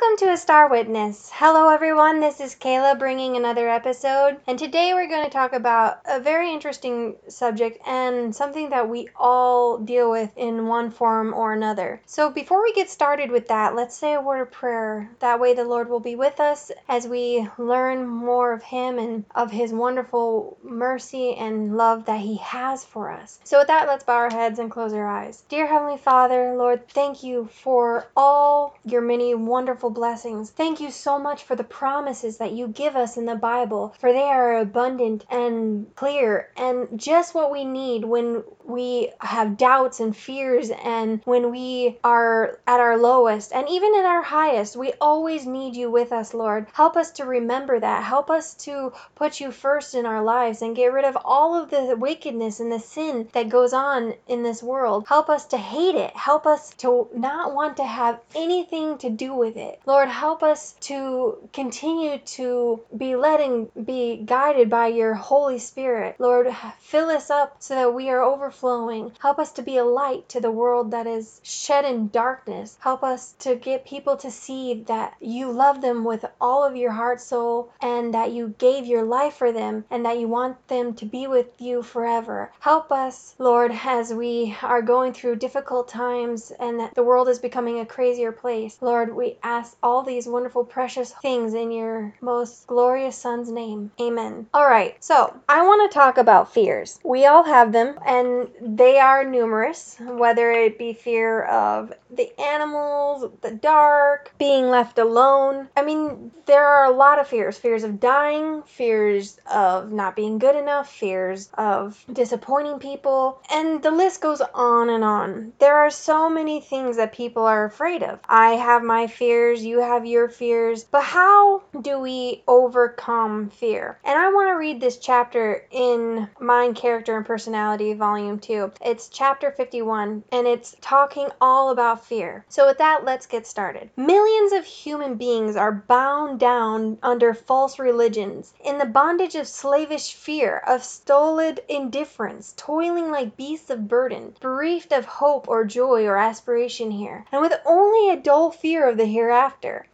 Welcome to A Star Witness. Hello, everyone. This is Kayla bringing another episode. And today we're going to talk about a very interesting subject and something that we all deal with in one form or another. So, before we get started with that, let's say a word of prayer. That way, the Lord will be with us as we learn more of Him and of His wonderful mercy and love that He has for us. So, with that, let's bow our heads and close our eyes. Dear Heavenly Father, Lord, thank you for all your many wonderful wonderful blessings. Thank you so much for the promises that you give us in the Bible, for they are abundant and clear and just what we need when we have doubts and fears and when we are at our lowest and even at our highest. We always need you with us, Lord. Help us to remember that. Help us to put you first in our lives and get rid of all of the wickedness and the sin that goes on in this world. Help us to hate it. Help us to not want to have anything to do with it. Lord, help us to continue to be led and be guided by your Holy Spirit. Lord, fill us up so that we are overflowing. Help us to be a light to the world that is shed in darkness. Help us to get people to see that you love them with all of your heart, soul, and that you gave your life for them and that you want them to be with you forever. Help us, Lord, as we are going through difficult times and that the world is becoming a crazier place. Lord, we ask all these wonderful, precious things in your most glorious Son's name. Amen. All right, so I want to talk about fears. We all have them, and they are numerous, whether it be fear of the animals, the dark, being left alone. I mean, there are a lot of fears fears of dying, fears of not being good enough, fears of disappointing people, and the list goes on and on. There are so many things that people are afraid of. I have my fears, you have your fears, but how do we overcome fear? And I want to read this chapter in Mind, Character, and Personality, Volume 2. It's chapter 51, and it's talking all about fear. So, with that, let's get started. Millions of human beings are bound down under false religions, in the bondage of slavish fear, of stolid indifference, toiling like beasts of burden, bereft of hope or joy or aspiration here, and with only a dull fear of the hereafter.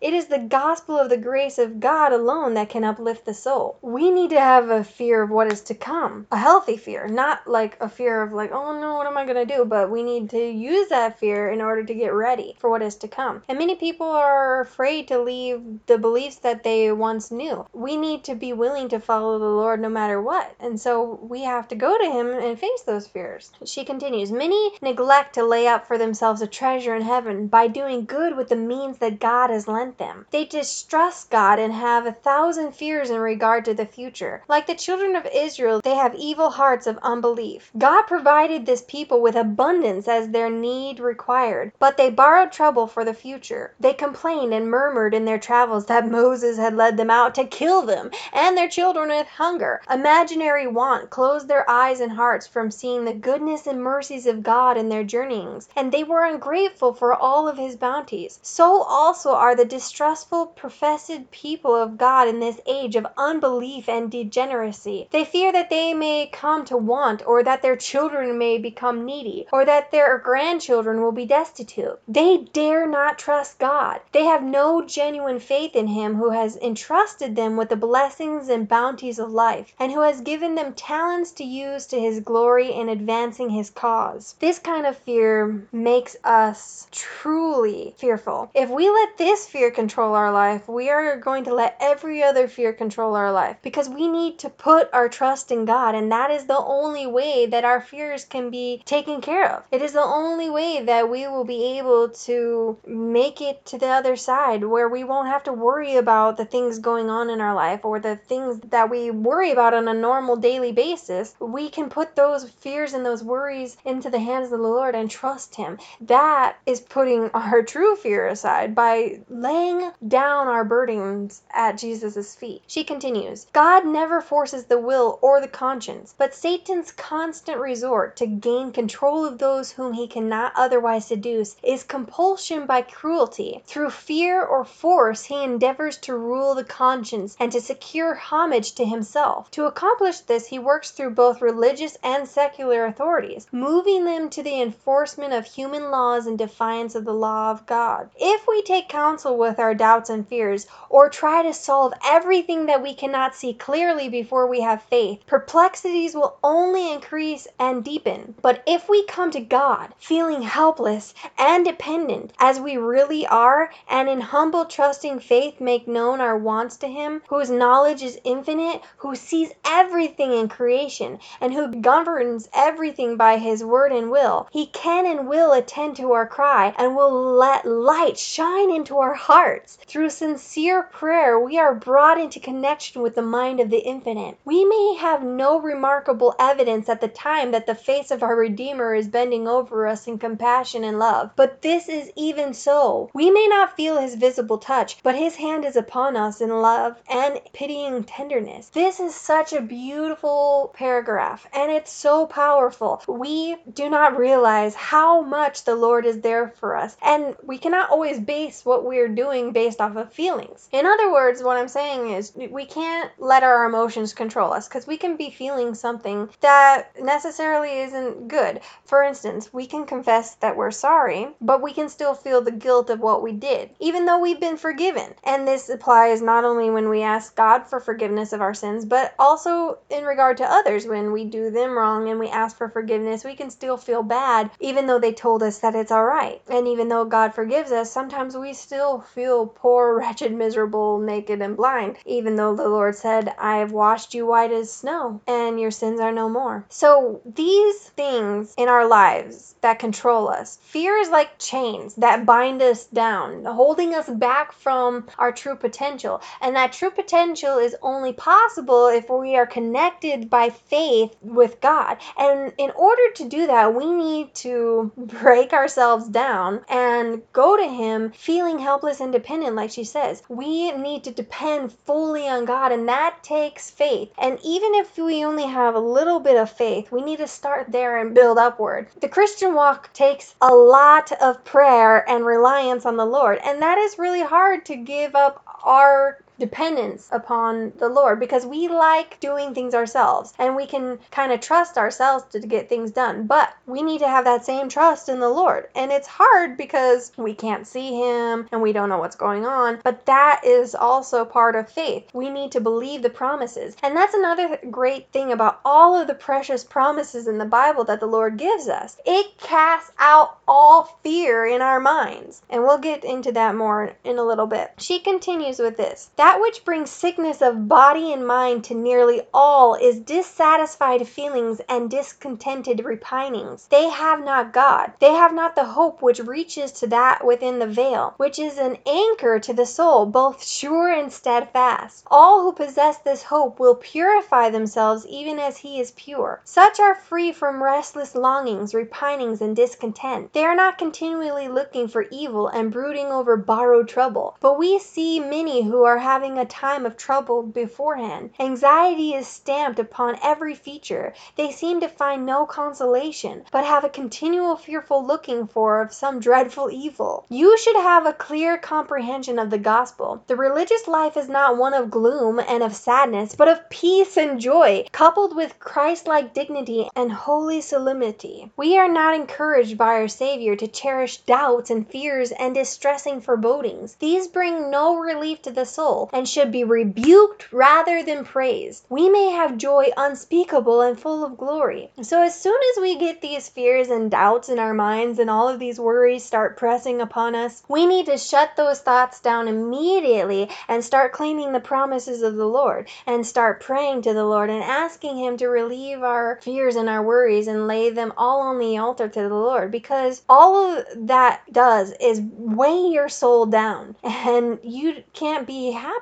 It is the gospel of the grace of God alone that can uplift the soul. We need to have a fear of what is to come, a healthy fear, not like a fear of like, oh no, what am I going to do? But we need to use that fear in order to get ready for what is to come. And many people are afraid to leave the beliefs that they once knew. We need to be willing to follow the Lord no matter what. And so we have to go to Him and face those fears. She continues Many neglect to lay up for themselves a treasure in heaven by doing good with the means that God has lent them. They distrust God and have a thousand fears in regard to the future. Like the children of Israel, they have evil hearts of unbelief. God provided this people with abundance as their need required, but they borrowed trouble for the future. They complained and murmured in their travels that Moses had led them out to kill them and their children with hunger. Imaginary want closed their eyes and hearts from seeing the goodness and mercies of God in their journeyings, and they were ungrateful for all of his bounties. So also are the distrustful professed people of God in this age of unbelief and degeneracy. They fear that they may come to want or that their children may become needy, or that their grandchildren will be destitute. They dare not trust God. They have no genuine faith in Him who has entrusted them with the blessings and bounties of life, and who has given them talents to use to His glory in advancing His cause. This kind of fear makes us truly fearful. If we let this fear control our life, we are going to let every other fear control our life because we need to put our trust in God, and that is the only way that our fears can be taken care of. It is the only way that we will be able to make it to the other side where we won't have to worry about the things going on in our life or the things that we worry about on a normal daily basis. We can put those fears and those worries into the hands of the Lord and trust Him. That is putting our true fear aside by laying down our burdens at Jesus' feet. She continues God never forces the will or the conscience, but Satan's constant resort to gain control of those whom he cannot otherwise seduce is compulsion by cruelty. Through fear or force he endeavors to rule the conscience and to secure homage to himself. To accomplish this he works through both religious and secular authorities, moving them to the enforcement of human laws in defiance of the law of God. If we take counsel with our doubts and fears, or try to solve everything that we cannot see clearly before we have faith, perplexities will only increase and deepen. But if we come to God, feeling helpless and dependent as we really are, and in humble trusting faith make known our wants to Him, whose knowledge is infinite, who sees everything in creation, and who governs everything by His word and will, He can and will attend to our cry, and will let light shine into our hearts. Through sincere prayer we are brought into connection with the mind of the Infinite. We may have no remarkable evidence at the time that the face of our Redeemer is bending over us in compassion and love, but this is even so. We may not feel His visible touch, but His hand is upon us in love and pitying tenderness. This is such a beautiful paragraph, and it's so powerful. We do not realize how much the Lord is there for us, and we cannot always base what we're doing based off of feelings. In other words, what I'm saying is we can't let our emotions control us because we can be feeling something that necessarily isn't good. For instance, we can confess that we're sorry, but we can still feel the guilt of what we did, even though we've been forgiven. And this applies not only when we ask God for forgiveness of our sins, but also in regard to others. When we do them wrong and we ask for forgiveness, we can still feel bad, even though they told us that it's all right. And even though God forgives us, sometimes we still feel poor, wretched, miserable, naked, and blind, even though the Lord said, I have washed you white as snow, and your sins are no more. So these things in our lives that control us, fear is like chains that bind us down, holding us back from our true potential. And that true potential is only possible if we are connected by faith with God. And in order to do that, we need to break ourselves down and go to Him feeling helpless and dependent, like she says. We need to depend fully on God, and that takes faith. And even if we only have a little bit of faith, we need to start there and build upward. The Christian walk takes a lot of prayer and reliance on the Lord, and that is really hard to give up our dependence upon the Lord because we like doing things ourselves and we can kind of trust ourselves to get things done. But we need to have that same trust in the Lord. And it's hard because we can't see Him and we don't know what's going on. But that is also part of faith. We need to believe the promises. And that's another great thing about all of the precious promises in the Bible that the Lord gives us. It casts out all fear in our minds. And we'll get into that more in a little bit. She continues with this. That which brings sickness of body and mind to nearly all is dissatisfied feelings and discontented repinings. They have not God. They have not the hope which reaches to that within the veil, which is an anchor to the soul, both sure and steadfast. All who possess this hope will purify themselves even as he is pure. Such are free from restless longings, repinings, and discontent. They are not continually looking for evil and brooding over borrowed trouble. But we see many who are having a time of trouble beforehand. Anxiety is stamped upon every feature. They seem to find no consolation, but have a continual fearful looking for of some dreadful evil. You should have a clear comprehension of the gospel. The religious life is not one of gloom and of sadness, but of peace and joy, coupled with Christ-like dignity and holy solemnity. We are not encouraged by our Savior to cherish doubts and fears and distressing forebodings. These bring no relief to the soul and should be rebuked rather than praised. We may have joy unspeakable and full of glory. So as soon as we get these fears and doubts in our minds and all of these worries start pressing upon us, we need to shut those thoughts down immediately and start claiming the promises of the Lord and start praying to the Lord and asking him to relieve our fears and our worries and lay them all on the altar to the Lord because all of that does is weigh your soul down and you can't be happy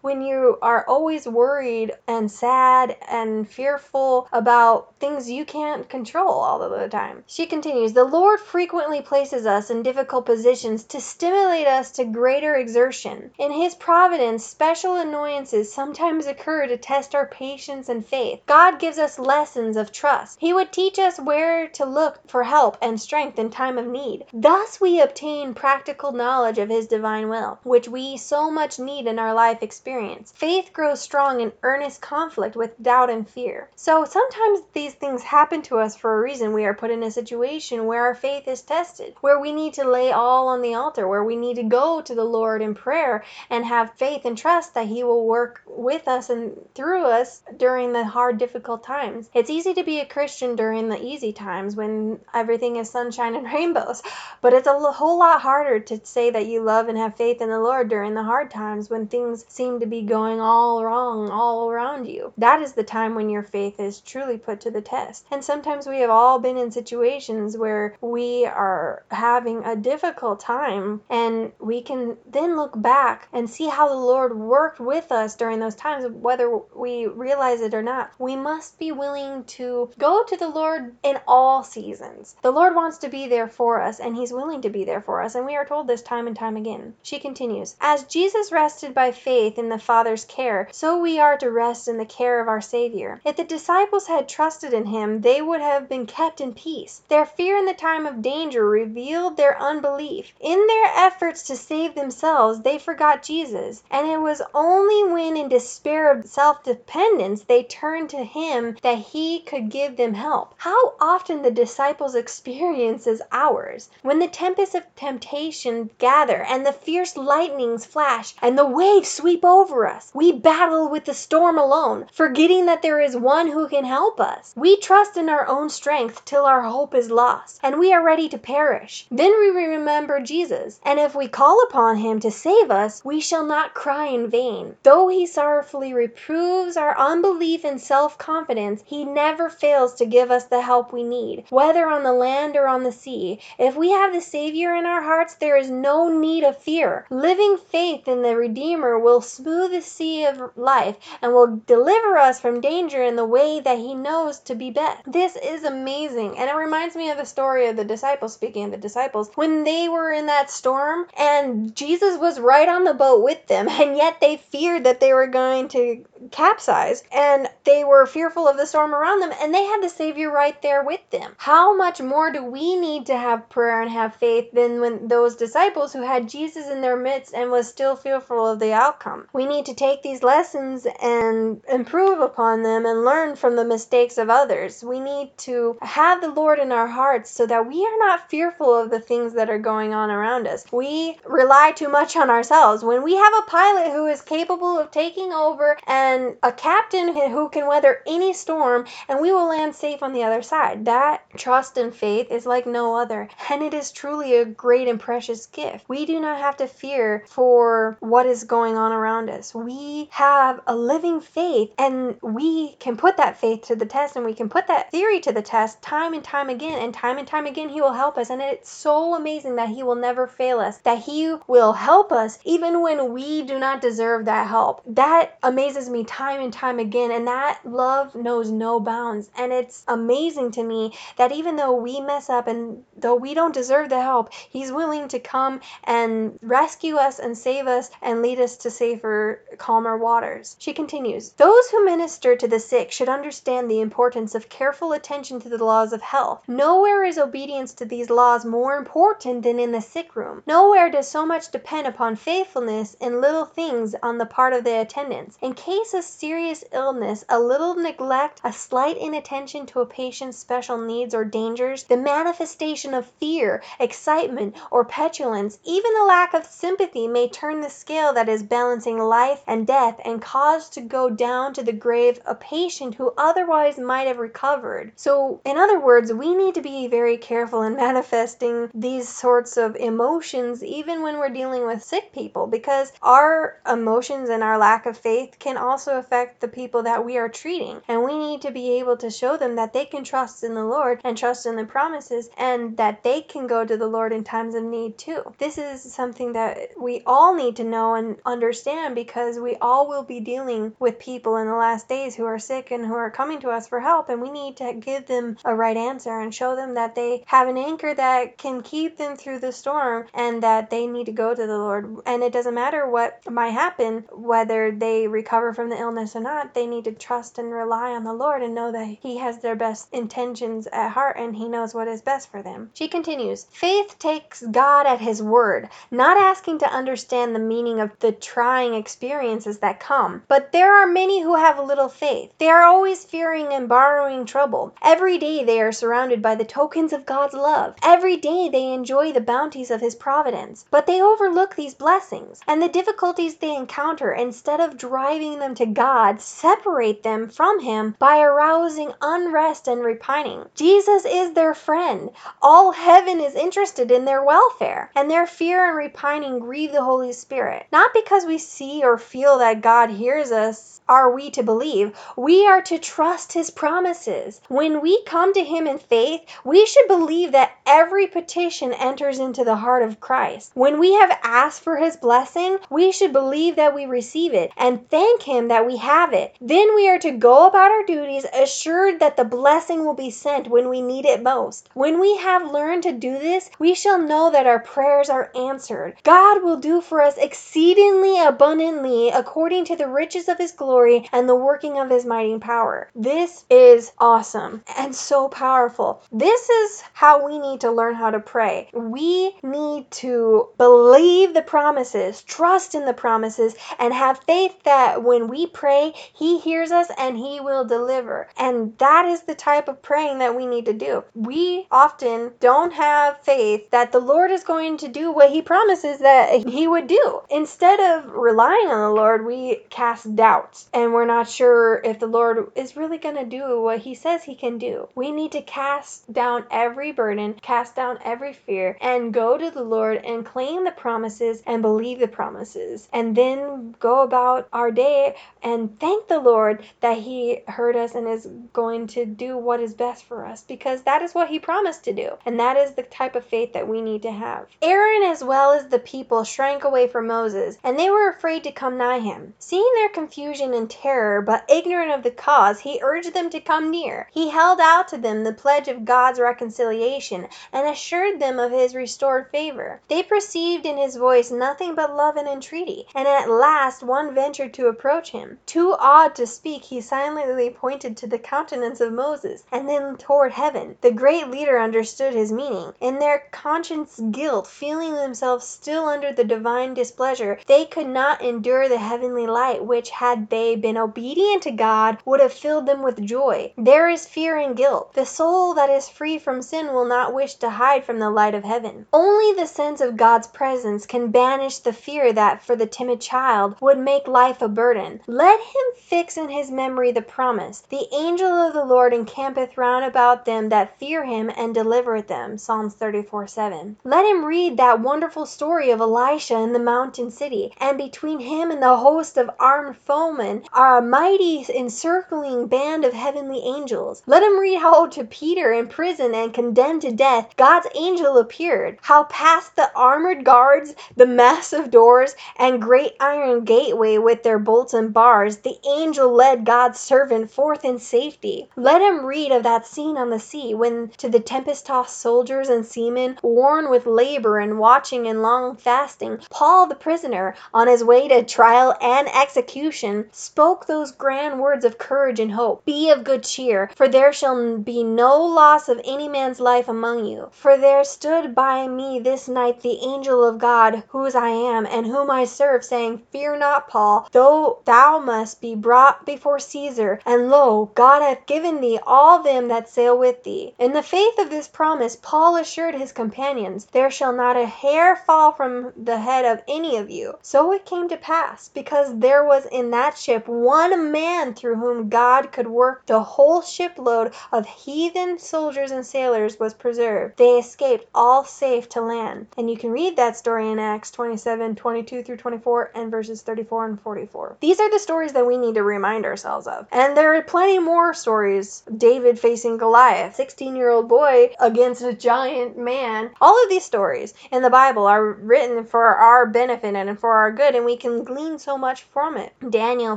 when you are always worried and sad and fearful about things you can't control all of the time. She continues, The Lord frequently places us in difficult positions to stimulate us to greater exertion. In His providence, special annoyances sometimes occur to test our patience and faith. God gives us lessons of trust. He would teach us where to look for help and strength in time of need. Thus we obtain practical knowledge of His divine will, which we so much need in our our life experience. Faith grows strong in earnest conflict with doubt and fear. So sometimes these things happen to us for a reason. We are put in a situation where our faith is tested, where we need to lay all on the altar, where we need to go to the Lord in prayer and have faith and trust that He will work with us and through us during the hard, difficult times. It's easy to be a Christian during the easy times when everything is sunshine and rainbows, but it's a whole lot harder to say that you love and have faith in the Lord during the hard times when things seem to be going all wrong all around you. That is the time when your faith is truly put to the test. And sometimes we have all been in situations where we are having a difficult time and we can then look back and see how the Lord worked with us during those times, whether we realize it or not. We must be willing to go to the Lord in all seasons. The Lord wants to be there for us and He's willing to be there for us, and we are told this time and time again. She continues As Jesus rested by faith in the Father's care, so we are to rest in the care of our Savior. If the disciples had trusted in Him, they would have been kept in peace. Their fear in the time of danger revealed their unbelief. In their efforts to save themselves, they forgot Jesus, and it was only when in despair of self dependence they turned to Him that He could give them help. How often the disciples' experience is ours. When the tempests of temptation gather, and the fierce lightnings flash, and the waves sweep over us, we battle with the storm alone, forgetting that there is one who can help us. We trust in our own strength till our hope is lost, and we are ready to perish. Then we remember Jesus, and if we call upon Him to save us, we shall not cry in vain. Though He sorrowfully reproves our unbelief and self confidence, He never fails to give us the help we need, whether on the land or on the sea. If we have the Savior in our hearts, there is no need of fear. Living faith in the Redeemer will smooth the sea of life and will deliver us from danger in the way that He knows to be best. This is amazing, and it reminds me of the story of the disciples, speaking of the disciples, when they were in that storm and Jesus was right on the boat with them, and yet they feared that they were going to capsize and they were fearful of the storm around them and they had the savior right there with them how much more do we need to have prayer and have faith than when those disciples who had jesus in their midst and was still fearful of the outcome we need to take these lessons and improve upon them and learn from the mistakes of others we need to have the lord in our hearts so that we are not fearful of the things that are going on around us we rely too much on ourselves when we have a pilot who is capable of taking over and a captain who can weather any storm, and we will land safe on the other side. That trust and faith is like no other, and it is truly a great and precious gift. We do not have to fear for what is going on around us. We have a living faith, and we can put that faith to the test, and we can put that theory to the test time and time again, and time and time again, He will help us. And it's so amazing that He will never fail us, that He will help us even when we do not deserve that help. That amazes me time and time again. And that love knows no bounds. And it's amazing to me that even though we mess up and though we don't deserve the help, He's willing to come and rescue us and save us and lead us to safer, calmer waters. She continues Those who minister to the sick should understand the importance of careful attention to the laws of health. Nowhere is obedience to these laws more important than in the sick room. Nowhere does so much depend upon faithfulness in little things on the part of the attendants. In case of serious illness, a little neglect, a slight inattention to a patient's special needs or dangers, the manifestation of fear, excitement, or petulance, even the lack of sympathy may turn the scale that is balancing life and death and cause to go down to the grave a patient who otherwise might have recovered. So, in other words, we need to be very careful in manifesting these sorts of emotions even when we're dealing with sick people because our emotions and our lack of faith can also also affect the people that we are treating. And we need to be able to show them that they can trust in the Lord and trust in the promises and that they can go to the Lord in times of need too. This is something that we all need to know and understand because we all will be dealing with people in the last days who are sick and who are coming to us for help. And we need to give them a right answer and show them that they have an anchor that can keep them through the storm and that they need to go to the Lord. And it doesn't matter what might happen, whether they recover from the illness or not, they need to trust and rely on the Lord and know that He has their best intentions at heart and He knows what is best for them. She continues Faith takes God at His word, not asking to understand the meaning of the trying experiences that come. But there are many who have little faith. They are always fearing and borrowing trouble. Every day they are surrounded by the tokens of God's love. Every day they enjoy the bounties of His providence. But they overlook these blessings, and the difficulties they encounter, instead of driving them to God, separate them from Him by arousing unrest and repining. Jesus is their friend. All heaven is interested in their welfare, and their fear and repining grieve the Holy Spirit. Not because we see or feel that God hears us are we to believe. We are to trust his promises. When we come to him in faith, we should believe that every petition enters into the heart of Christ. When we have asked for his blessing, we should believe that we receive it and thank him that we have it. Then we are to go about our duties assured that the blessing will be sent when we need it most. When we have learned to do this, we shall know that our prayers are answered. God will do for us exceedingly abundantly according to the riches of his glory glory and the working of his mighty power. This is awesome and so powerful. This is how we need to learn how to pray. We need to believe the promises, trust in the promises, and have faith that when we pray, he hears us and he will deliver. And that is the type of praying that we need to do. We often don't have faith that the Lord is going to do what he promises that he would do. Instead of relying on the Lord, we cast doubts and we're not sure if the Lord is really going to do what He says He can do. We need to cast down every burden, cast down every fear, and go to the Lord and claim the promises and believe the promises. And then go about our day and thank the Lord that He heard us and is going to do what is best for us because that is what He promised to do. And that is the type of faith that we need to have. Aaron, as well as the people, shrank away from Moses, and they were afraid to come nigh him. Seeing their confusion and terror, but ignorant of the cause, he urged them to come near. He held out to them the pledge of God's reconciliation, and assured them of his restored favor. They perceived in his voice nothing but love and entreaty, and at last one ventured to approach him. Too awed to speak, he silently pointed to the countenance of Moses, and then toward heaven. The great leader understood his meaning. In their conscience guilt, feeling themselves still under the divine displeasure, they could not endure the heavenly light which, had they they been obedient to God, would have filled them with joy. There is fear and guilt. The soul that is free from sin will not wish to hide from the light of heaven. Only the sense of God's presence can banish the fear that for the timid child would make life a burden. Let him fix in his memory the promise, The angel of the Lord encampeth round about them that fear him and delivereth them. Psalms 34 7. Let him read that wonderful story of Elisha in the mountain city, and between him and the host of armed foemen are a mighty encircling band of heavenly angels. Let him read how to Peter in prison and condemned to death, God's angel appeared, how past the armored guards, the massive doors, and great iron gateway with their bolts and bars, the angel led God's servant forth in safety. Let him read of that scene on the sea when to the tempest tossed soldiers and seamen, worn with labor and watching and long fasting, Paul the prisoner, on his way to trial and execution, spoke those grand words of courage and hope. Be of good cheer, for there shall be no loss of any man's life among you. For there stood by me this night the angel of God, whose I am, and whom I serve, saying, Fear not, Paul, though thou must be brought before Caesar, and lo, God hath given thee all them that sail with thee. In the faith of this promise Paul assured his companions, There shall not a hair fall from the head of any of you. So it came to pass, because there was in that ship one man through whom God could work the whole shipload of heathen soldiers and sailors was preserved. They escaped all safe to land. And you can read that story in Acts 27 22 through 24 and verses 34 and 44. These are the stories that we need to remind ourselves of. And there are plenty more stories. David facing Goliath, 16 year old boy against a giant man. All of these stories in the Bible are written for our benefit and for our good, and we can glean so much from it. Daniel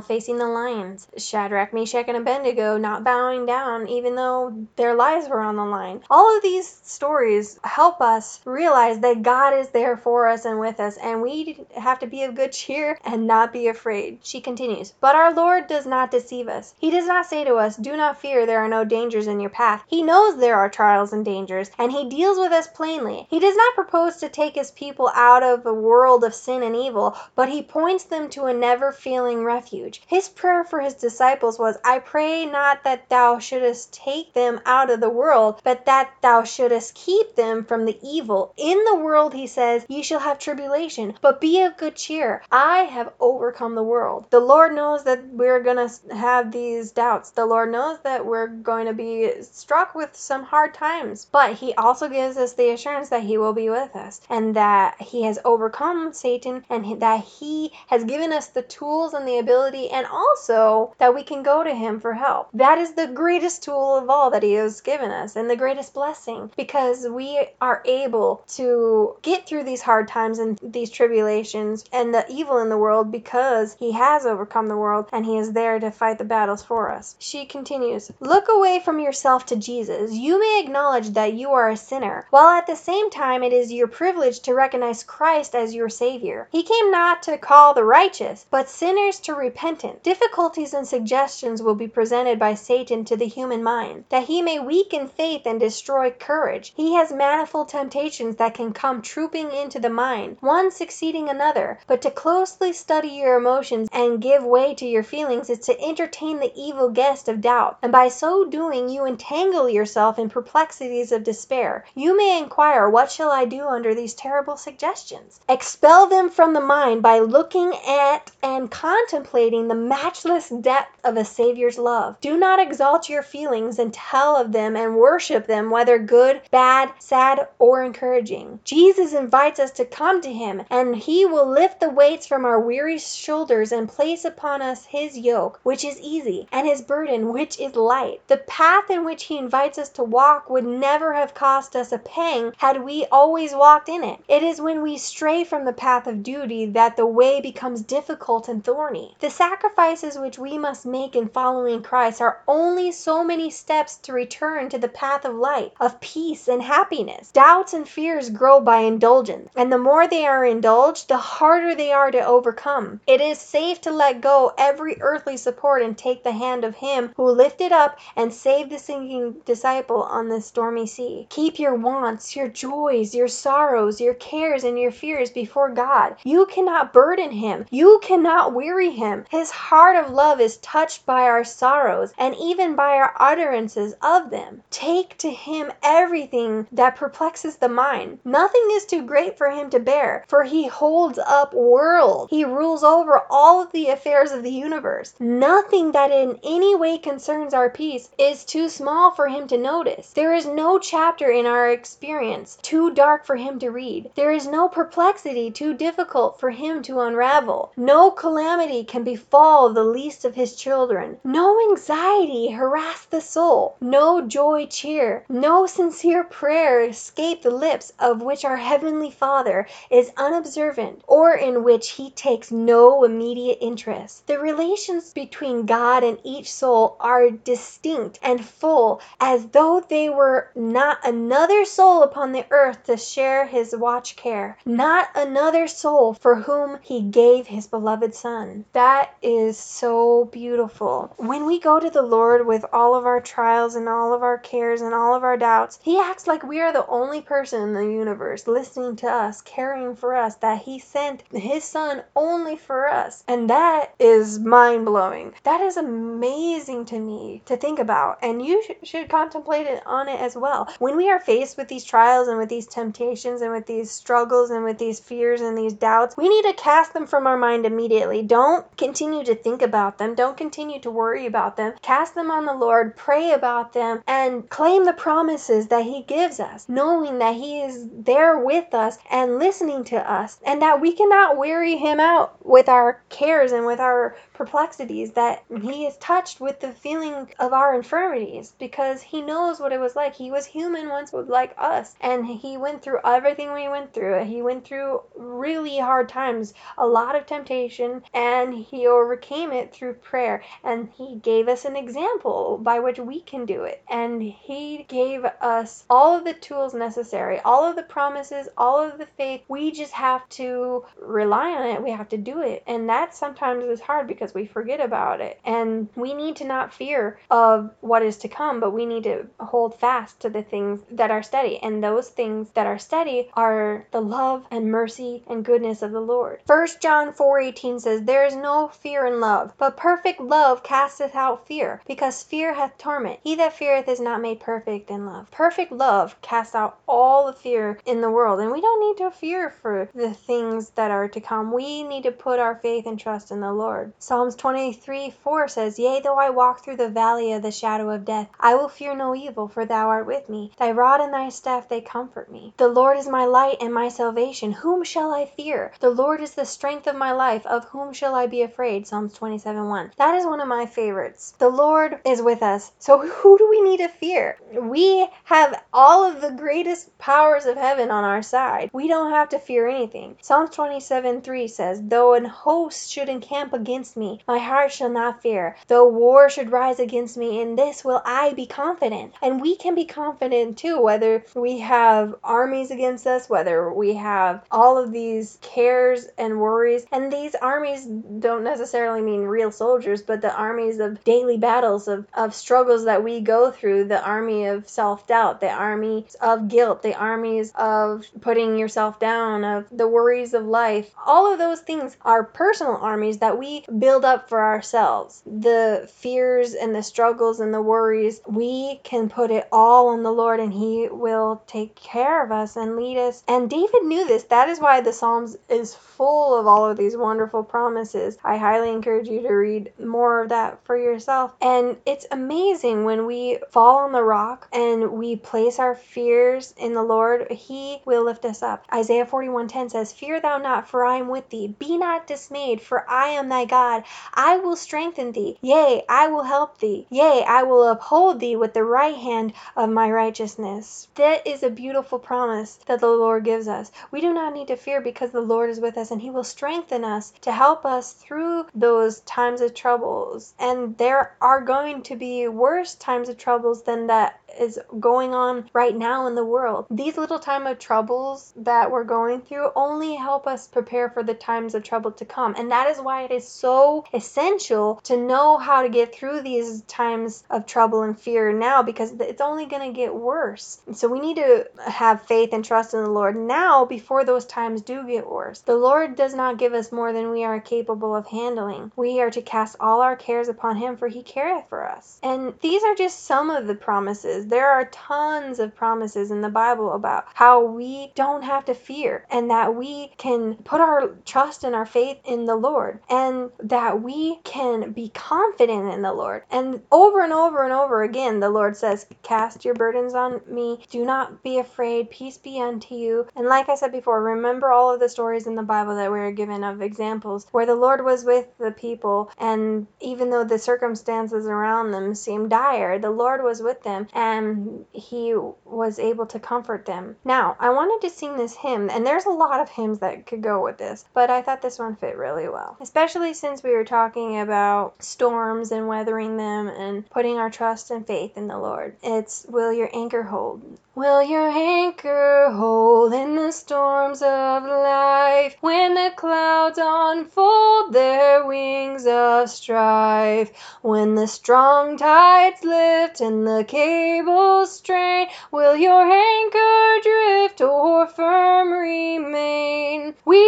facing the lions. Shadrach, Meshach, and Abednego not bowing down even though their lives were on the line. All of these stories help us realize that God is there for us and with us, and we have to be of good cheer and not be afraid. She continues But our Lord does not deceive us. He does not say to us, Do not fear, there are no dangers in your path. He knows there are trials and dangers, and he deals with us plainly. He does not propose to take his people out of a world of sin and evil, but he points them to a never failing refuge. His prayer for his disciples was, I pray not that thou shouldest take them out of the world, but that thou shouldest keep them from the evil. In the world, he says, ye shall have tribulation, but be of good cheer. I have overcome the world. The Lord knows that we're going to have these doubts. The Lord knows that we're going to be struck with some hard times, but he also gives us the assurance that he will be with us and that he has overcome Satan and that he has given us the tools and the ability and also that we can go to him for help. That is the greatest tool of all that he has given us and the greatest blessing because we are able to get through these hard times and these tribulations and the evil in the world because he has overcome the world and he is there to fight the battles for us. She continues, Look away from yourself to Jesus. You may acknowledge that you are a sinner, while at the same time it is your privilege to recognize Christ as your Savior. He came not to call the righteous, but sinners to repentance. Difficulties and suggestions will be presented by Satan to the human mind, that he may weaken faith and destroy courage. He has manifold temptations that can come trooping into the mind, one succeeding another, but to closely study your emotions and give way to your feelings is to entertain the evil guest of doubt, and by so doing you entangle yourself in perplexities of despair. You may inquire, What shall I do under these terrible suggestions? Expel them from the mind by looking at and contemplating the matchless depth of a Saviour's love. Do not exalt your feelings and tell of them and worship them, whether good, bad, sad, or encouraging. Jesus invites us to come to him, and he will lift the weights from our weary shoulders and place upon us his yoke, which is easy, and his burden, which is light. The path in which he invites us to walk would never have cost us a pang had we always walked in it. It is when we stray from the path of duty that the way becomes difficult and thorny. The sacrifices which we must make in following Christ are only so many steps to return to the path of light, of peace and happiness. Doubts and fears grow by indulgence, and the more they are indulged, the harder they are to overcome. It is safe to let go every earthly support and take the hand of him who lifted up and saved the sinking disciple on the stormy sea. Keep your wants, your joys, your sorrows, your cares, and your fears before God. You cannot burden him. You cannot weary him. His heart of love is touched by our sorrows and even by our utterances of them. Take to him everything that perplexes the mind. Nothing is too great for him to bear, for he holds up worlds. He rules over all of the affairs of the universe. Nothing that in any way concerns our peace is too small for him to notice. There is no chapter in our experience too dark for him to read. There is no perplexity too difficult for him to unravel. No calamity can befall the least of his children. No anxiety harass the soul. No joy cheer. No sincere prayer escape the lips of which our Heavenly Father is unobservant or in which he takes no immediate interest. The relations between God and each soul are distinct and full as though they were not another soul upon the earth to share his watch care, not another soul for whom he gave his beloved Son. That is so beautiful. When we go to the Lord with all of our trials and all of our cares and all of our doubts, he acts like we are the only person in the universe listening to us, caring for us, that he sent his son only for us. And that is mind blowing. That is amazing to me to think about. And you sh- should contemplate it on it as well. When we are faced with these trials and with these temptations and with these struggles and with these fears and these doubts, we need to cast them from our mind immediately. Don't continue to think about them. Don't continue to worry about them. Cast them on the Lord, pray about them, and claim the promises that He gives us, knowing that He is there with us and listening to us, and that we cannot weary Him out with our cares and with our perplexities, that He is touched with the feeling of our infirmities because He knows what it was like. He was human once like us, and He went through everything we went through. He went through really hard times, a lot of temptation, and He overcame it through prayer. And He gave us an example by which we can do it. And He gave us all of the tools necessary, all of the promises, all of the faith. We just have to rely on it. We have to do it. And that sometimes is hard because we forget about it. And we need to not fear of what is to come, but we need to hold fast to the things that are steady. And those things that are steady are the love and mercy and goodness of the Lord. 1 John 4:18 says, There is no fear in love, but perfect love casteth out fear, because fear hath torment. He that feareth is not made perfect in love. Perfect love casts out all the fear in the world. And we don't need to fear for the things that are to come. We need to put our faith and trust in the Lord. Psalms 23:4 says, Yea, though I walk through the valley of the shadow of death, I will fear no evil, for thou art with me. Thy rod and thy staff, they comfort me. The Lord is my light and my salvation. Whom shall I fear? The Lord is the strength of my life. Of whom shall I be afraid? Psalms 27 1. That is one of my favorites. The Lord is with us. So who do we need to fear? We have all of the greatest powers of heaven on our side. We don't have to fear anything. Psalms 27 3 says, Though an host should encamp against me, my heart shall not fear. Though war should rise against me, in this will I be confident. And we can be confident too, whether we have armies against us, whether we have all of these cares and worries. And these armies don't necessarily mean real soldiers, but the armies of daily battles, of, of struggles that we go through, the army of self doubt, the army of guilt, the armies of putting yourself down, of the worries of life. All of those things are personal armies that we build up for ourselves. The fears and the struggles and the worries, we can put it all on the Lord and He will take care of us and lead us. And David knew this. That is why the Psalms is is full of all of these wonderful promises. I highly encourage you to read more of that for yourself. And it's amazing when we fall on the rock and we place our fears in the Lord, He will lift us up. Isaiah 41:10 says, Fear thou not, for I am with thee. Be not dismayed, for I am thy God. I will strengthen thee. Yea, I will help thee. Yea, I will uphold thee with the right hand of my righteousness. That is a beautiful promise that the Lord gives us. We do not need to fear because the Lord is with us and He will strengthen us to help us through those times of troubles. And there are going to be worse times of troubles than that is going on right now in the world. These little time of troubles that we're going through only help us prepare for the times of trouble to come. And that is why it is so essential to know how to get through these times of trouble and fear now because it's only going to get worse. So we need to have faith and trust in the Lord now before those times do get worse. The Lord does not give us more than we are capable of handling. We are to cast all our cares upon him for he careth for us. And these are just some of the promises. There are tons of promises in the Bible about how we don't have to fear and that we can put our trust and our faith in the Lord and that we can be confident in the Lord. And over and over and over again, the Lord says, Cast your burdens on me. Do not be afraid. Peace be unto you. And like I said before, remember all of the stories in the Bible that we are given of examples where the Lord was with the people, and even though the circumstances around them seemed dire, the Lord was with them and He was able to comfort them. Now, I wanted to sing this hymn, and there's a lot of hymns that could go with this, but I thought this one fit really well, especially since we were talking about storms and weathering them and putting our trust and faith in the Lord. It's Will Your Anchor Hold? Will your anchor hold in the storms of life when the clouds unfold their wings of strife? When the strong tides lift and the cables strain, will your anchor drift or firm remain? We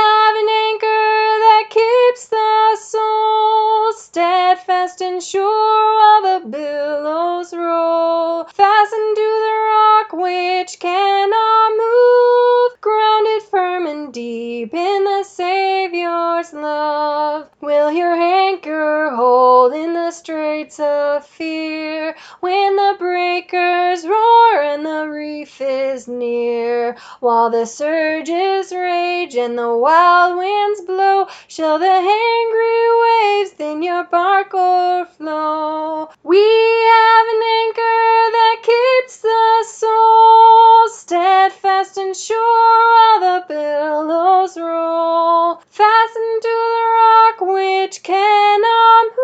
have an anchor that keeps the soul steadfast and sure while the billows roll. Fastened to the rock which cannot move, grounded firm and deep in the Saviour's love. Will your anchor hold in the straits of fear when the breakers roar and the reef is near? While the surges rage and the wild winds blow, shall the angry waves in your bark o'erflow? We have an anchor that keeps the soul steadfast and sure while the billows roll. Fastened to the rock which cannot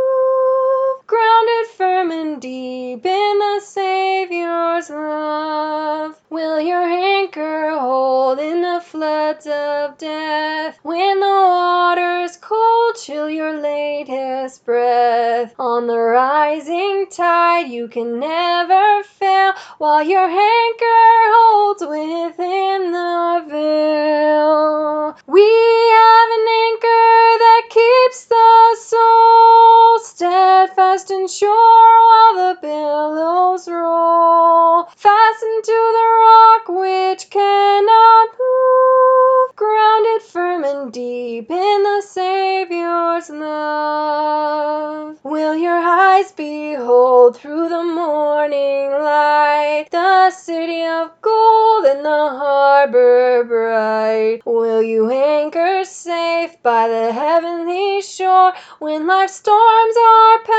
you can never fail while your anchor holds within the veil. We have an anchor that keeps the soul steadfast and sure eyes behold through the morning light the city of gold and the harbor bright? Will you anchor safe by the heavenly shore when life's storms are past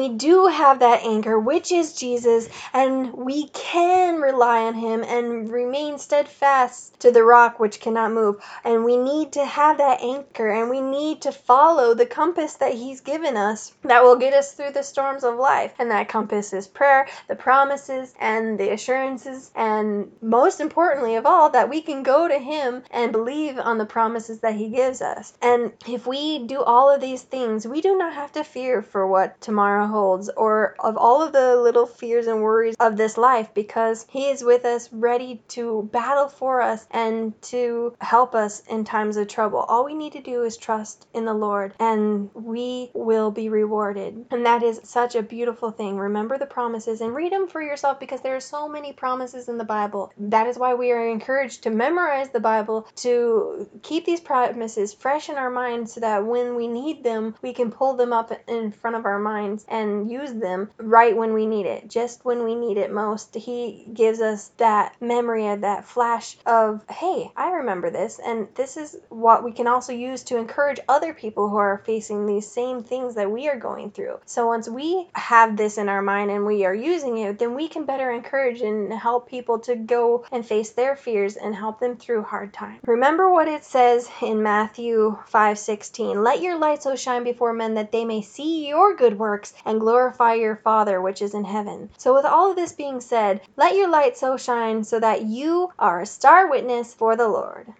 we do have that anchor, which is Jesus, and we can rely on him and remain steadfast to the rock which cannot move. And we need to have that anchor and we need to follow the compass that he's given us that will get us through the storms of life. And that compass is prayer, the promises, and the assurances, and most importantly of all, that we can go to him and believe on the promises that he gives us. And if we do all of these things, we do not have to fear for what tomorrow holds or of all of the little fears and worries of this life because he is with us ready to battle for us and to help us in times of trouble. All we need to do is trust in the Lord and we will be rewarded. And that is such a beautiful thing. Remember the promises and read them for yourself because there are so many promises in the Bible. That is why we are encouraged to memorize the Bible, to keep these promises fresh in our minds so that when we need them, we can pull them up in front of our minds and use them right when we need it, just when we need it most. He gives us that memory of that flash of, hey, I remember this. And this is what we can also use to encourage other people who are facing these same things that we are going through. So once we have this in our mind and we are using it, then we can better encourage and help people to go and face their fears and help them through hard times. Remember what it says in Matthew 5:16, "Let your light so shine before men that they may see your good works and glorify your Father which is in heaven." So with all of this being said, let your light so shine so that you are a star witness for the Lord.